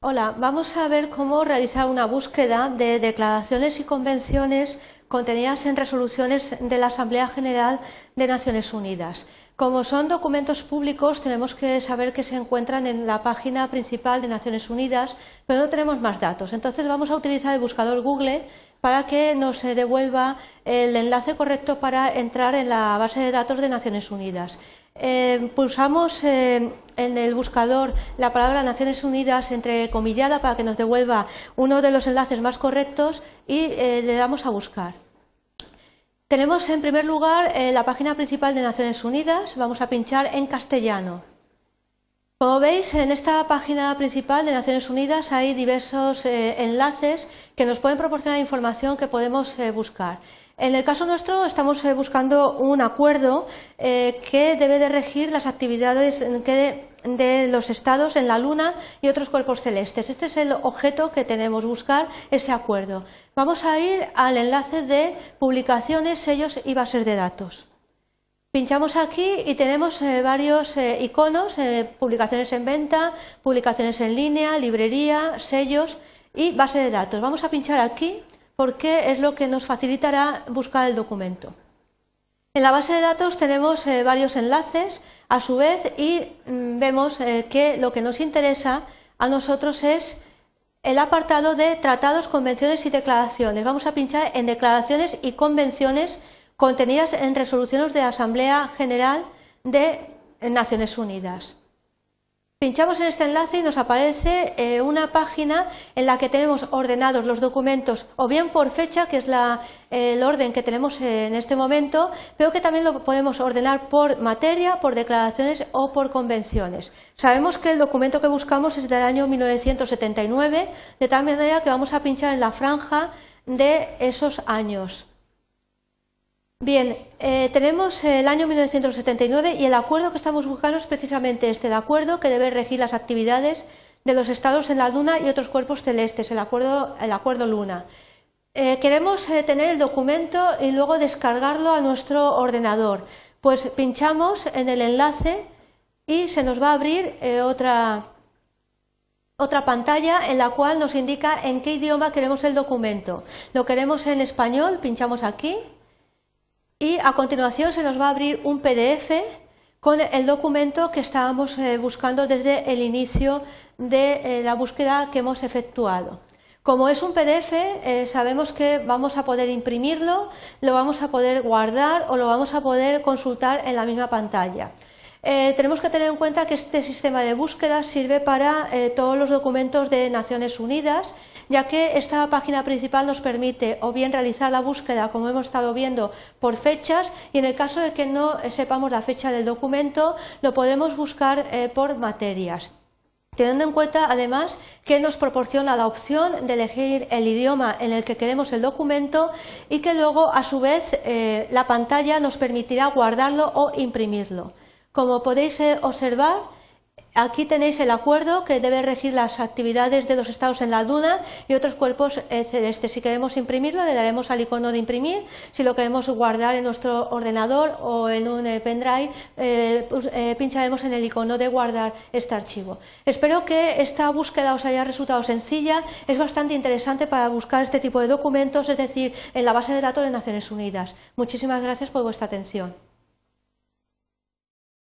Hola, vamos a ver cómo realizar una búsqueda de declaraciones y convenciones contenidas en resoluciones de la Asamblea General de Naciones Unidas. Como son documentos públicos, tenemos que saber que se encuentran en la página principal de Naciones Unidas, pero no tenemos más datos. Entonces vamos a utilizar el buscador Google para que nos devuelva el enlace correcto para entrar en la base de datos de Naciones Unidas. Eh, pulsamos eh, en el buscador la palabra Naciones Unidas entrecomillada para que nos devuelva uno de los enlaces más correctos y eh, le damos a buscar. Tenemos en primer lugar la página principal de Naciones Unidas, vamos a pinchar en castellano. Como veis, en esta página principal de Naciones Unidas hay diversos enlaces que nos pueden proporcionar información que podemos buscar. En el caso nuestro estamos eh, buscando un acuerdo eh, que debe de regir las actividades de los estados en la Luna y otros cuerpos celestes. Este es el objeto que tenemos, buscar ese acuerdo. Vamos a ir al enlace de publicaciones, sellos y bases de datos. Pinchamos aquí y tenemos eh, varios iconos, publicaciones en venta, publicaciones en línea, librería, sellos y base de datos. Vamos a pinchar aquí porque es lo que nos facilitará buscar el documento. En la base de datos tenemos eh, varios enlaces a su vez y mm, vemos eh, que lo que nos interesa a nosotros es el apartado de tratados, convenciones y declaraciones. Vamos a pinchar en declaraciones y convenciones contenidas en resoluciones de Asamblea General de Naciones Unidas. Pinchamos en este enlace y nos aparece eh, una página en la que tenemos ordenados los documentos o bien por fecha, que es el orden que tenemos en este momento, pero que también lo podemos ordenar por materia, por declaraciones o por convenciones. Sabemos que el documento que buscamos es del año 1979, de tal manera que vamos a pinchar en la franja de esos años. Bien, eh, tenemos el año 1979 y el acuerdo que estamos buscando es precisamente este, el acuerdo que debe regir las actividades de los estados en la Luna y otros cuerpos celestes, el acuerdo, el acuerdo Luna. Eh, queremos eh, tener el documento y luego descargarlo a nuestro ordenador. Pues pinchamos en el enlace y se nos va a abrir otra, otra pantalla en la cual nos indica en qué idioma queremos el documento. Lo queremos en español, pinchamos aquí y a continuación se nos va a abrir un PDF con el documento que estábamos eh, buscando desde el inicio de eh, la búsqueda que hemos efectuado. Como es un PDF, eh, sabemos que vamos a poder imprimirlo, lo vamos a poder guardar o lo vamos a poder consultar en la misma pantalla. tenemos que tener en cuenta que este sistema de búsqueda sirve para todos los documentos de Naciones Unidas ya que esta página principal nos permite o bien realizar la búsqueda, como hemos estado viendo, por fechas y en el caso de que no sepamos la fecha del documento, lo podemos buscar eh, por materias teniendo en cuenta además que nos proporciona la opción de elegir el idioma en el que queremos el documento y que luego a su vez eh, la pantalla nos permitirá guardarlo o imprimirlo. Como podéis eh, observar, Aquí tenéis el acuerdo que debe regir las actividades de los estados en la Luna y otros cuerpos eh, celestes. Si queremos imprimirlo, le daremos al icono de imprimir. Si lo queremos guardar en nuestro ordenador o en un eh, pendrive, eh, pues, pincharemos en el icono de guardar este archivo. Espero que esta búsqueda os haya resultado sencilla. Es bastante interesante para buscar este tipo de documentos, es decir, en la base de datos de Naciones Unidas. Muchísimas gracias por vuestra atención.